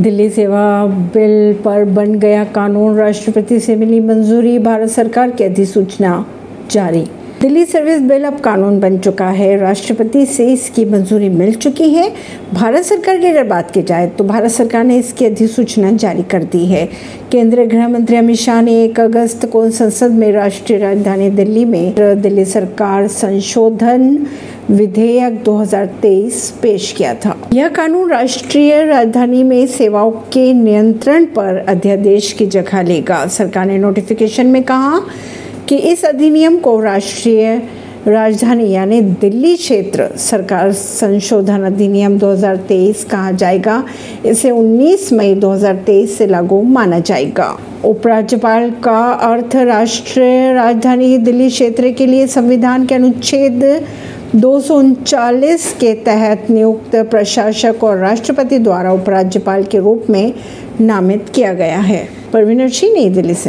दिल्ली सेवा बिल पर बन गया कानून। राष्ट्रपति से मिली मंजूरी, भारत सरकार की अधिसूचना जारी। दिल्ली सर्विस बिल अब कानून बन चुका है। राष्ट्रपति से इसकी मंजूरी मिल चुकी है। भारत सरकार की अगर बात की जाए तो भारत सरकार ने इसकी अधिसूचना जारी कर दी है। केंद्रीय गृह मंत्री अमित शाह ने एक अगस्त को संसद में राष्ट्रीय राजधानी दिल्ली में दिल्ली सरकार संशोधन विधेयक 2023 पेश किया था। यह कानून राष्ट्रीय राजधानी में सेवाओं के नियंत्रण पर अध्यादेश की जगह लेगा। सरकार ने नोटिफिकेशन में कहा कि इस अधिनियम को राष्ट्रीय राजधानी यानी दिल्ली क्षेत्र सरकार संशोधन अधिनियम 2023 कहा जाएगा। इसे 19 मई 2023 से लागू माना जाएगा। उपराज्यपाल का अर्थ राष्ट्रीय राजधानी दिल्ली क्षेत्र के लिए संविधान के अनुच्छेद दो के तहत नियुक्त प्रशासक और राष्ट्रपति द्वारा उपराज्यपाल के रूप में नामित किया गया है। परवीनर सिंह नई दिल्ली से।